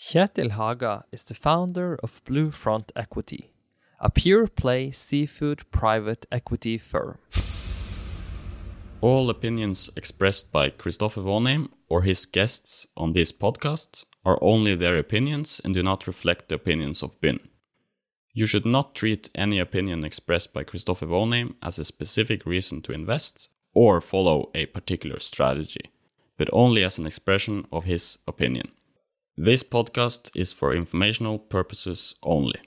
Kjetil Haga is the founder of Blue Front Equity, a pure play seafood private equity firm. All opinions expressed by Christopher Vonheim or his guests on this podcast are only their opinions and do not reflect the opinions of BIN. You should not treat any opinion expressed by Christopher Vonheim as a specific reason to invest or follow a particular strategy, but only as an expression of his opinion. This podcast is for informational purposes only.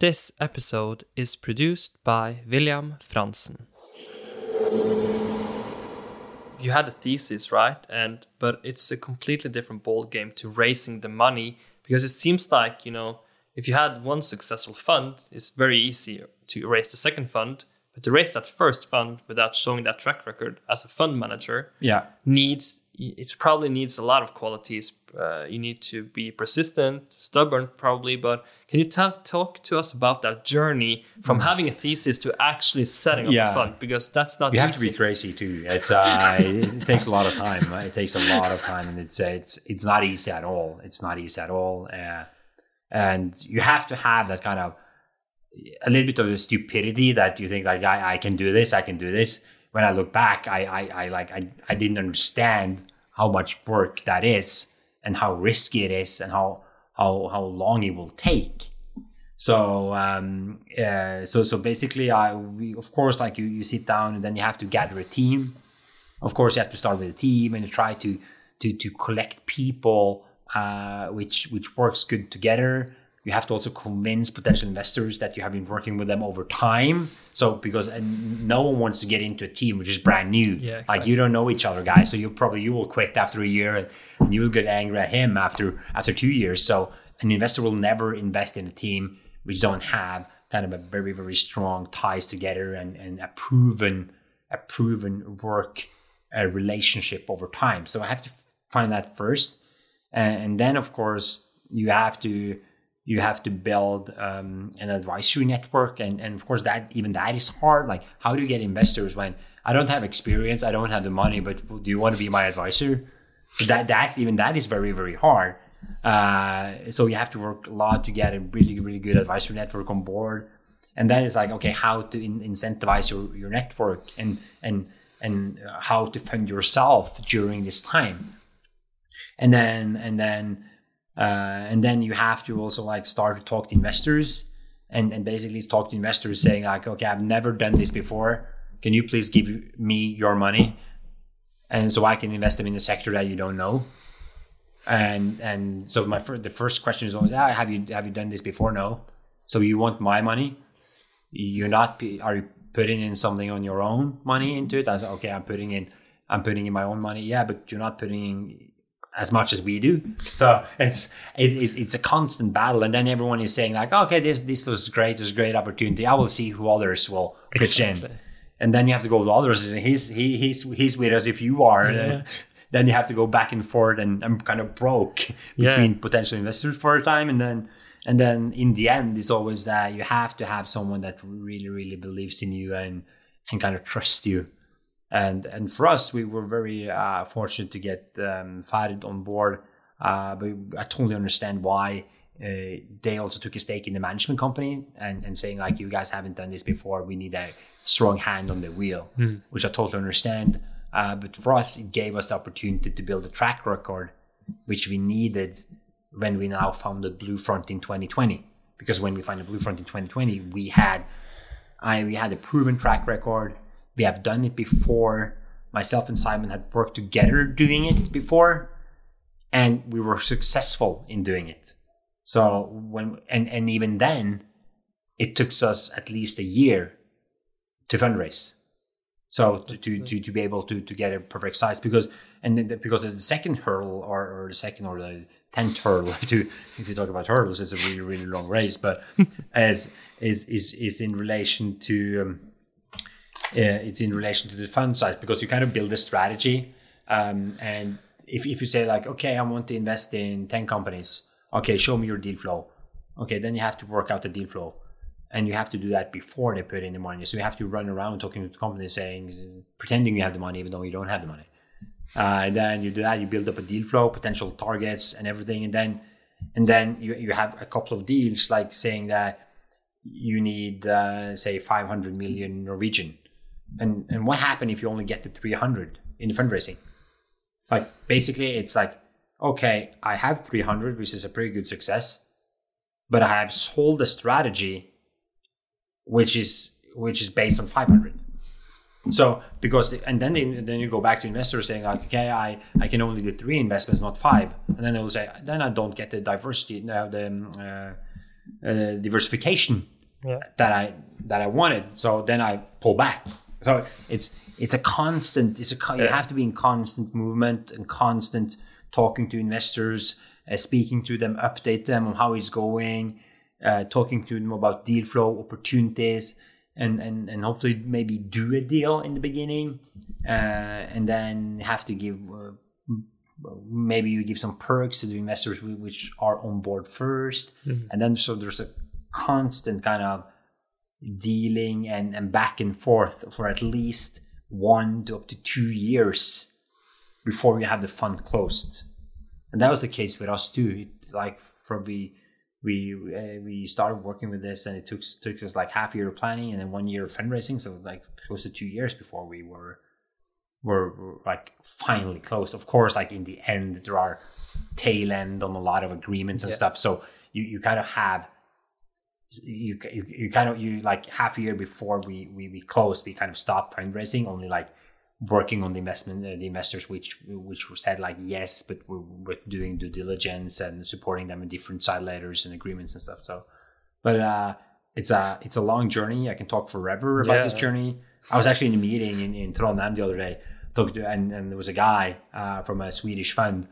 This episode is produced by William Franzen. You had a thesis, right? And but it's a completely different ball game to raising the money because it seems like, you know, if you had one successful fund, it's very easy to raise the second fund. But to raise that first fund without showing that track record as a fund manager Yeah. needs it probably needs a lot of qualities. Uh, you need to be persistent, stubborn, probably. But can you ta- talk to us about that journey from having a thesis to actually setting up Mm. Yeah. a fund? Because that's not You have to easy. be crazy too. It's uh, it takes a lot of time. It takes a lot of time, and it's uh, it's it's not easy at all. It's not easy at all, uh, and you have to have that kind of a little bit of the stupidity that you think like I, I can do this, I can do this. When I look back, I I, I like I, I didn't understand how much work that is and how risky it is and how how how long it will take. So um, uh, so so basically, I we, of course like you you sit down and then you have to gather a team. Of course, you have to start with a team and you try to to to collect people uh, which which works good together. You have to also convince potential investors that you have been working with them over time. So because no one wants to get into a team which is brand new. Yeah, Like you don't know each other, guys. So you probably you will quit after a year, and you will get angry at him after after two years. So an investor will never invest in a team which don't have kind of a very very strong ties together and and a proven a proven work uh, relationship over time. So I have to find that first, and, and then of course you have to you have to build um, an advisory network. And, and of course that even that is hard. Like how do you get investors when i don't have experience i don't have the money but do you want to be my advisor? That that's even that is very very hard. Uh, so you have to work a lot to get a really really good advisory network on board. And then it's like okay how to in- incentivize your, your network and and and uh, how to fund yourself during this time. And then and then uh, and then you have to also like start to talk to investors and and basically talk to investors saying like okay i've never done this before. Can you please give me your money? And so i can invest them in a sector that you don't know. And and so my the first question is always ah, have you have you done this before? No. So you want my money. You're not are you putting in something on your own money into it? I said okay i'm putting in i'm putting in my own money. Yeah but you're not putting in as much as we do. So it's it, it, it's a constant battle. And then everyone is saying like okay this this was great this is a great opportunity. I will see who others will pitch in. And then you have to go with others. And he's he, he's he's with us. If you are uh, Yeah. then you have to go back and forth and i'm kind of broke Yeah. between potential investors for a time and then and then in the end it's always that you have to have someone that really really believes in you and and kind of trusts you and and for us we were very uh, fortunate to get um, Farid on board. Uh, but I totally understand why uh, they also took a stake in the management company and, and saying like you guys haven't done this before. We need a strong hand on the wheel which I totally understand. Uh, but for us it gave us the opportunity to build a track record which we needed when we now founded Blue Front in 2020 because when we founded Blue Front in 2020 we had I we had a proven track record. We have done it before. Myself and Simon had worked together doing it before, and we were successful in doing it. So when and and even then, it took us at least a year to fundraise. So to, to, to, to be able to, to get a perfect size because and then the, because there's the second hurdle or, or the second or the tenth hurdle to if you talk about hurdles it's a really really long race but as is is is in relation to um, it's in relation to the fund size because you kind of build a strategy um, and if, if you say like okay I want to invest in 10 companies okay show me your deal flow okay then you have to work out the deal flow and you have to do that before they put in the money. So you have to run around talking to the company, saying, pretending you have the money, even though you don't have the money. Uh, and then you do that, you build up a deal flow, potential targets, and everything, and then and then you you have a couple of deals like saying that you need uh, say 500 million Norwegian, and and what happened if you only get to 300 in the fundraising? Like basically, it's like okay, I have 300, which is a pretty good success, but I have sold a strategy which is which is based on 500. So because the, and then they, then you go back to investors saying like okay I I can only do three investments not five and then they will say then I don't get the diversity now the um, uh, uh, diversification Yeah. that I that I wanted so then I pull back so it's it's a constant it's a you Yeah. have to be in constant movement and constant talking to investors uh, speaking to them update them on how it's going uh, talking to them about deal flow opportunities and, and, and hopefully maybe do a deal in the beginning uh, and then have to give uh, maybe you give some perks to the investors which are on board 1st and then so there's a constant kind of dealing and, and back and forth for at least one to up to two years before you have the fund closed. And that was the case with us too. It's like from we we uh, we started working with this and it took took us like half a year of planning and then one year of fundraising. So like close to two years before we were were, were like finally closed. Of course like in the end there are tail end on a lot of agreements and Yeah. stuff. So you you kind of have you, you you kind of you like half a year before we we, we closed we kind of stopped fundraising only like working on the investment uh, the investors which which were said like yes but we're, we're doing due diligence and supporting them in different side letters and agreements and stuff so. But uh it's a it's a long journey. I can talk forever about Yeah. this journey. I was actually in a meeting in, in Trondheim the other day talking to, and, and there was a guy uh, from a swedish fund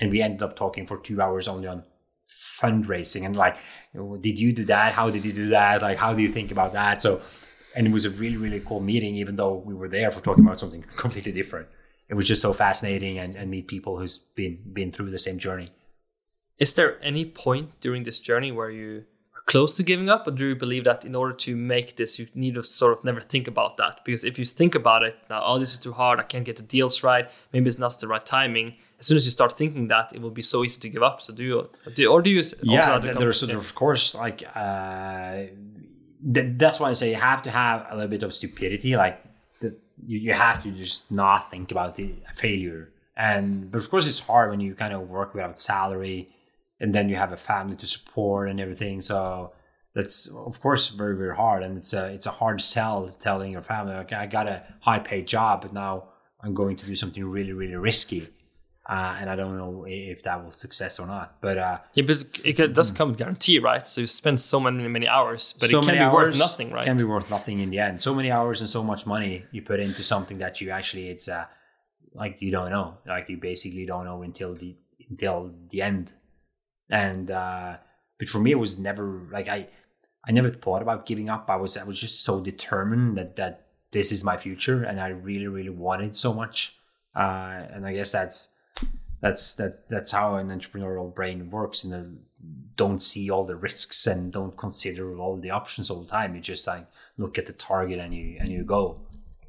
and we ended up talking for two hours only on fundraising and like did you do that? How did you do that? Like how do you think about that? So and it was a really really cool meeting even though we were there for talking about something completely different. It was just so fascinating and, and meet people who's been been through the same journey. Is there any point during this journey where you are close to giving up, or do you believe that in order to make this, you need to sort of never think about that? Because if you think about it, now, oh, this is too hard, I can't get the deals right, maybe it's not the right timing. As soon as you start thinking that, it will be so easy to give up. So do you, do, or do you also yeah there's sort of, of course like uh th- that's why i say you have to have a little bit of stupidity like the, you, you have to just not think about the failure. And but of course it's hard when you kind of work without salary and then you have a family to support and everything. So that's of course very very hard and it's a it's a hard sell telling your family okay i got a high paid job but now i'm going to do something really really risky uh, and i don't know if that will success or not but uh Yeah, but it doesn't come with guarantee, right? So you spend so many many hours, but so it can be worth nothing, right? Can be worth nothing in the end. So many hours and so much money you put into something that you actually it's uh like you don't know. Like you basically don't know until the until the end. And uh but for me it was never like I I never thought about giving up. I was I was just so determined that that this is my future and I really, really wanted so much. Uh and I guess that's that's that that's how an entrepreneurial brain works and uh, don't see all the risks and don't consider all the options all the time. You just like look at the target and you and you go.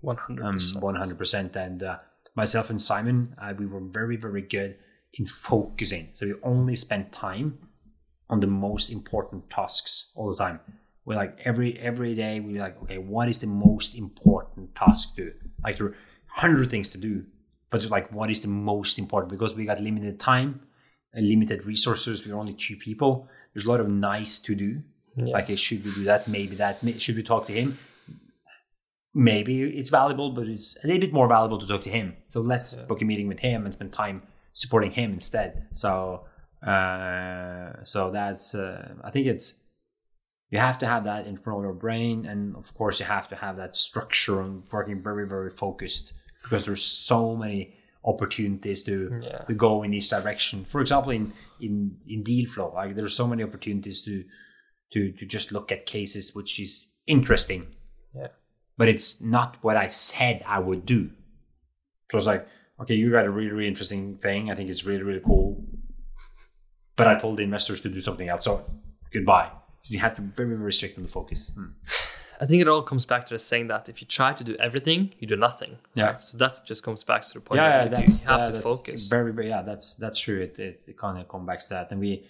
One hundred um, percent. 100% and uh, myself and simon uh, we were very very good in focusing. So we only spent time on the most important tasks all the time. We're like every every day We're like okay what is the most important task to do? Like there are 100 things to do but like what is the most important? Because we got limited time and limited resources. We're only two people. There's a lot of nice to do. Yeah. like hey, should we do that? Maybe that. Should we talk to him? Maybe it's valuable but it's a little bit more valuable to talk to him. So let's book a meeting with him and spend time supporting him instead. So uh so that's uh, i think it's you have to have that entrepreneurial brain. And of course you have to have that structure and working very very focused because there's so many opportunities to, Yeah. to go in this direction. For example in in in deal flow like there's so many opportunities to to to just look at cases which is interesting. Yeah. but it's not what i said i would do. So it's like okay you got a really really interesting thing. I think it's really really cool. But i told the investors to do something else. So goodbye. You have to be very very strict on the focus. Hmm. I think it all comes back to the saying that if you try to do everything, you do nothing. Yeah. right? So that just comes back to the point yeah, that yeah that's you have to that's focus. very very yeah that's that's true it, it, it kind of comes back to that and we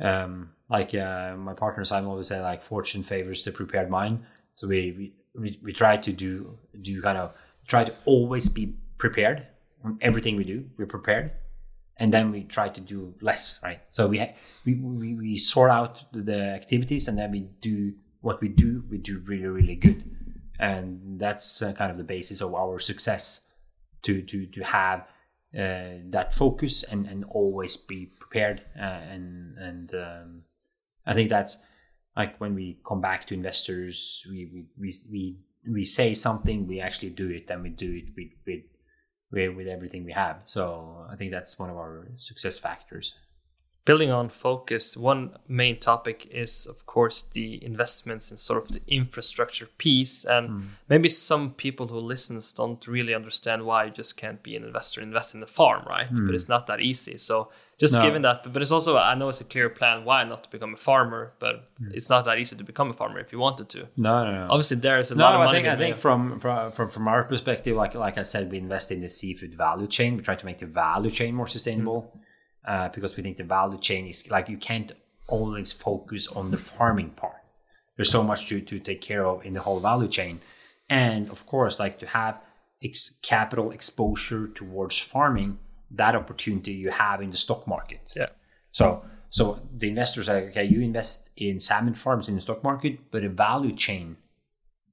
um, like uh, my partner Simon always say, like fortune favors the prepared mind. So we we, we, we try to do do kind of try to always be prepared on everything we do. We're prepared, and then we try to do less, right? So we ha- we, we we sort out the activities, and then we do what we do. We do really really good, and that's uh, kind of the basis of our success. To to to have uh, that focus and and always be prepared uh, and and um, I think that's like when we come back to investors we we we we, we say something we actually do it and we do it with with with, with everything we have so I think that's one of our success factors building on focus, one main topic is, of course, the investments in sort of the infrastructure piece. And mm. maybe some people who listens don't really understand why you just can't be an investor, invest in the farm, right? Mm. But it's not that easy. So just no. given that, but it's also, I know it's a clear plan why not to become a farmer, but mm. it's not that easy to become a farmer if you wanted to. No, no, no. Obviously, there's a no, lot of money. I think, I think from, from, from our perspective, like, like I said, we invest in the seafood value chain. We try to make the value chain more sustainable uh, because we think the value chain is like you can't always focus on the farming part. There's so much to, to take care of in the whole value chain. And of course, like to have ex- capital exposure towards farming, that opportunity you have in the stock market. Yeah. So so the investors are okay, you invest in salmon farms in the stock market, but a value chain,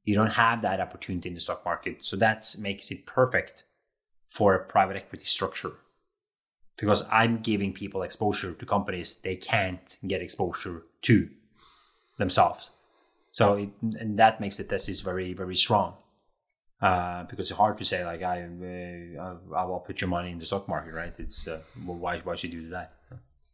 you don't have that opportunity in the stock market. So that makes it perfect for a private equity structure because I'm giving people exposure to companies they can't get exposure to themselves. So it, and that makes the thesis very very strong. Uh, because it's hard to say like I uh, I will put your money in the stock market, right? It's uh, well, why why should you do that?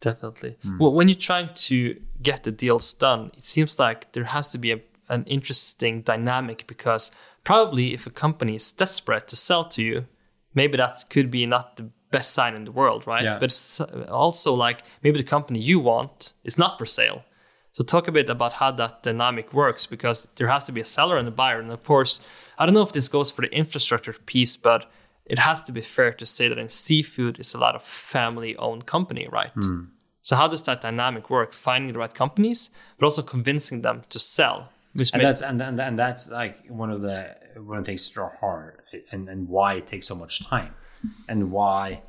Definitely. Mm. Well, when you're trying to get the deals done, it seems like there has to be a, an interesting dynamic because probably if a company is desperate to sell to you, maybe that could be not the best sign in the world, right? Yeah. But it's also like maybe the company you want is not for sale. So talk a bit about how that dynamic works because there has to be a seller and a buyer. And of course, I don't know if this goes for the infrastructure piece, but it has to be fair to say that in seafood it's a lot of family owned company, right? Mm. So how does that dynamic work? Finding the right companies, but also convincing them to sell. Which and that's and, and and that's like one of the one of the things that are hard and, and why it takes so much time and why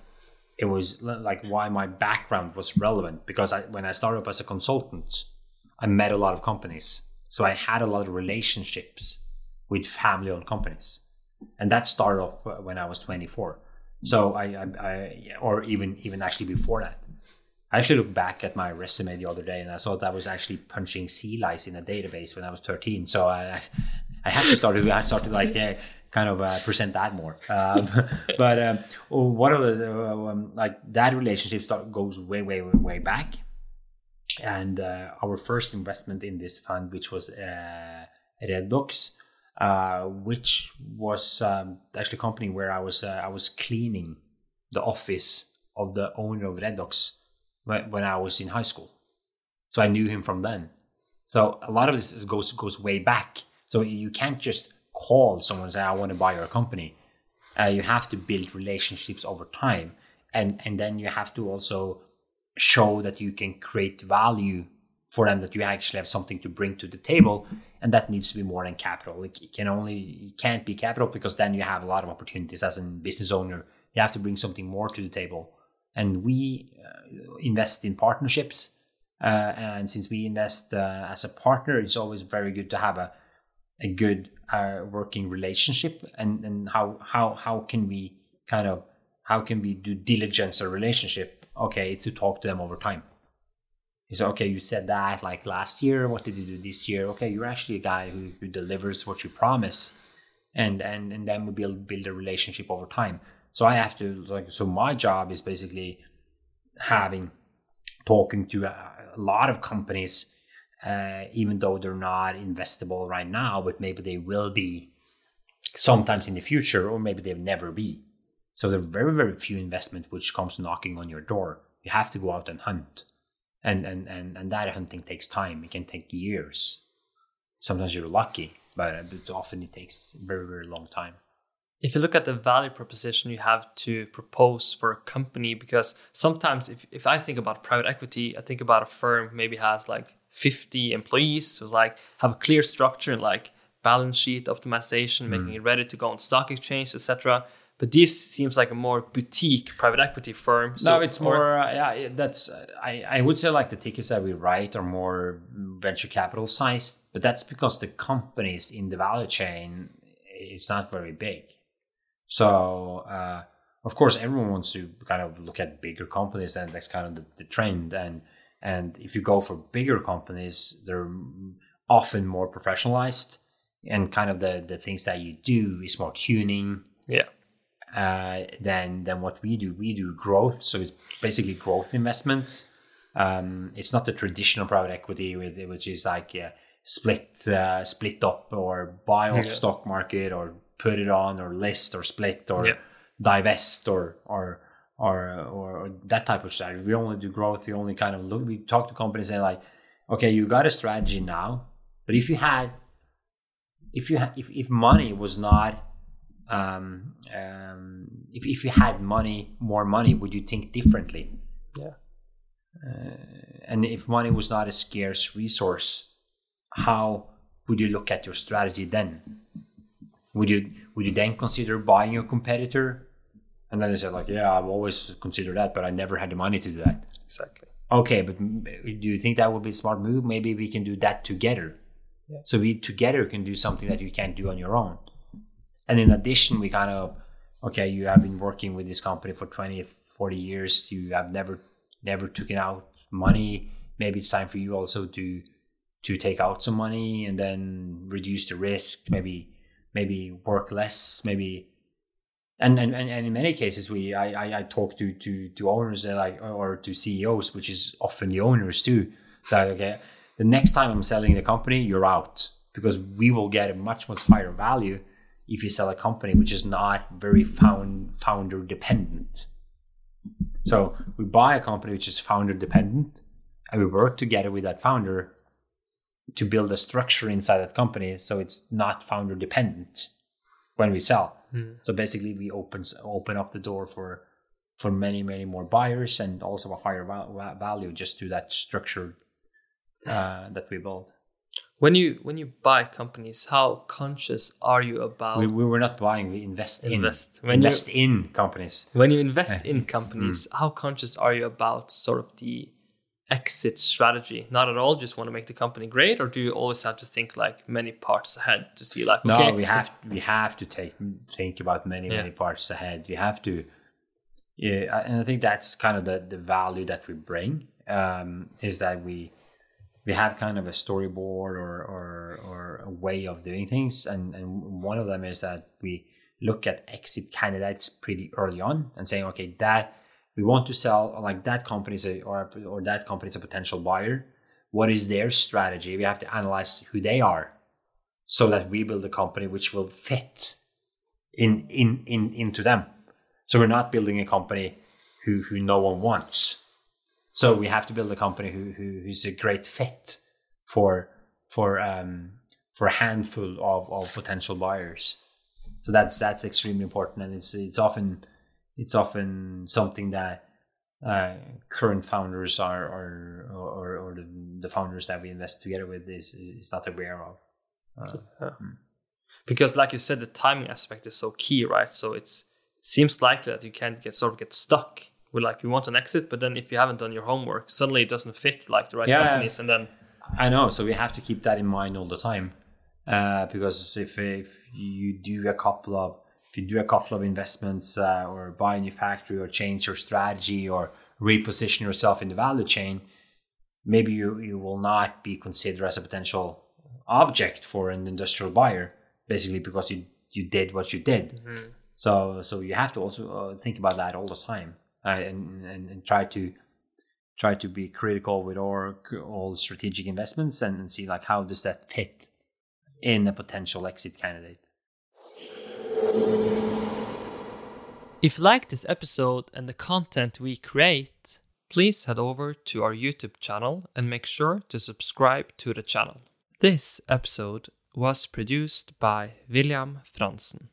it was like why my background was relevant because I, when I started up as a consultant, I met a lot of companies. So I had a lot of relationships with family owned companies. And that started off when I was 24. So I, I, I, or even, even actually before that. I actually looked back at my resume the other day and I saw that I was actually punching sea lice in a database when I was 13. So I, I had to start, I started like, uh, kind of uh, present that more. Um, but um, one of the uh, um, like that relationship start, goes way, way, way back. And uh, our first investment in this fund, which was uh, Reddox, uh, which was um, actually a company where I was uh, I was cleaning the office of the owner of Reddox when, when I was in high school. So I knew him from then. So a lot of this goes goes way back. So you can't just call someone and say, I want to buy your company. Uh, you have to build relationships over time. And, and then you have to also show that you can create value for them, that you actually have something to bring to the table. And that needs to be more than capital. It can only, it can't be capital because then you have a lot of opportunities as a business owner. You have to bring something more to the table. And we uh, invest in partnerships. Uh, and since we invest uh, as a partner, it's always very good to have a, a good our working relationship and and how how how can we kind of how can we do diligence a relationship? Okay it's to talk to them over time. You say okay you said that like last year. What did you do this year? Okay you're actually a guy who, who delivers what you promise and and and then we build build a relationship over time. So i have to like so my job is basically having talking to a, a lot of companies uh, even though they're not investable right now, but maybe they will be sometimes in the future, or maybe they'll never be. So there are very, very few investment which comes knocking on your door. You have to go out and hunt. And, and, and, and that hunting takes time. It can take years. Sometimes you're lucky, but, but often it takes very, very long time. if you look at the value proposition you have to propose for a company, because sometimes if, if I think about private equity, I think about a firm maybe has like 50 employees, so like have a clear structure like balance sheet optimization, making it ready to go on stock exchange, etc. But this seems like a more boutique private equity firm. no, it's more. Uh, yeah, that's. Uh, I I would say like the tickets that we write are more venture capital sized, but that's because the companies in the value chain it's not very big. So uh, of course, everyone wants to kind of look at bigger companies, and that's kind of the, the trend. And and if you go for bigger companies, they're often more professionalized, and kind of the the things that you do is more tuning yeah. uh, than than what we do. We do growth, so it's basically growth investments. Um, it's not the traditional private equity, with which is like yeah, split uh, split up or buy off Yeah. stock market or put it on or list or split or Yeah. divest or or or or that type of strategy. We only do growth. We only kind of look. We talk to companies and like, okay, you got a strategy now, but if you had if you had if, if money was not um, um, if, if you had money more money would you think differently Yeah. uh, and if money was not a scarce resource how would you look at your strategy then would you would you then consider buying your competitor and then they said like yeah i've always considered that but i never had the money to do that. Exactly. okay but do you think that would be a smart move? Maybe we can do that together. Yeah. so we together can do something that you can't do on your own. And in addition we kind of okay you have been working with this company for 20 40 years. You have never never taken out money. Maybe it's time for you also to to take out some money and then reduce the risk. Maybe maybe work less. Maybe and and, and, in many cases we I, I, I talk to to to owners uh, like or to CEOs which is often the owners too that okay the next time I'm selling the company you're out because we will get a much much higher value if you sell a company which is not very found founder dependent so we buy a company which is founder dependent and we work together with that founder to build a structure inside that company so it's not founder dependent when we sell. So basically, we open open up the door for for many many more buyers and also a higher va- value just to that structure uh, that we build. When you when you buy companies, how conscious are you about We, we were not buying; we invest in Invest. You- invest in companies. when you invest in companies? How conscious are you about sort of the exit strategy? Not at all. Just want to make the company great, or do you always have to think like many parts ahead to see like No, okay, we have we have to take think about many Yeah. many parts ahead. We have to, yeah, and I think that's kind of the the value that we bring um, is that we we have kind of a storyboard or or or a way of doing things, and and one of them is that we look at exit candidates pretty early on and saying, okay, that we want to sell like that company is a, or or that company is a potential buyer. What is their strategy? We have to analyze who they are so that we build a company which will fit in in in into them. So we're not building a company who who no one wants. So we have to build a company who, who who's a great fit for for um for a handful of, of potential buyers. So that's that's extremely important, and it's it's often it's often something that uh, current founders are or or, or the, the founders that we invest together with is is not aware of. because like you said, the timing aspect is so key, right? So it's it seems likely that you can get sort of get stuck with like you want an exit, but then if you haven't done your homework, suddenly it doesn't fit like the right Yeah. companies, and then I know, so we have to keep that in mind all the time, uh, because if if you do a couple of if you do a couple of investments uh, or buy a new factory or change your strategy or reposition yourself in the value chain, maybe you you will not be considered as a potential object for an industrial buyer, basically because you you did what you did. So so you have to also uh, think about that all the time uh, and, and and try to try to be critical with all all strategic investments and, and see like how does that fit in a potential exit candidate. If you like this episode and the content we create, please head over to our YouTube channel and make sure to subscribe to the channel. This episode was produced by William Franzen.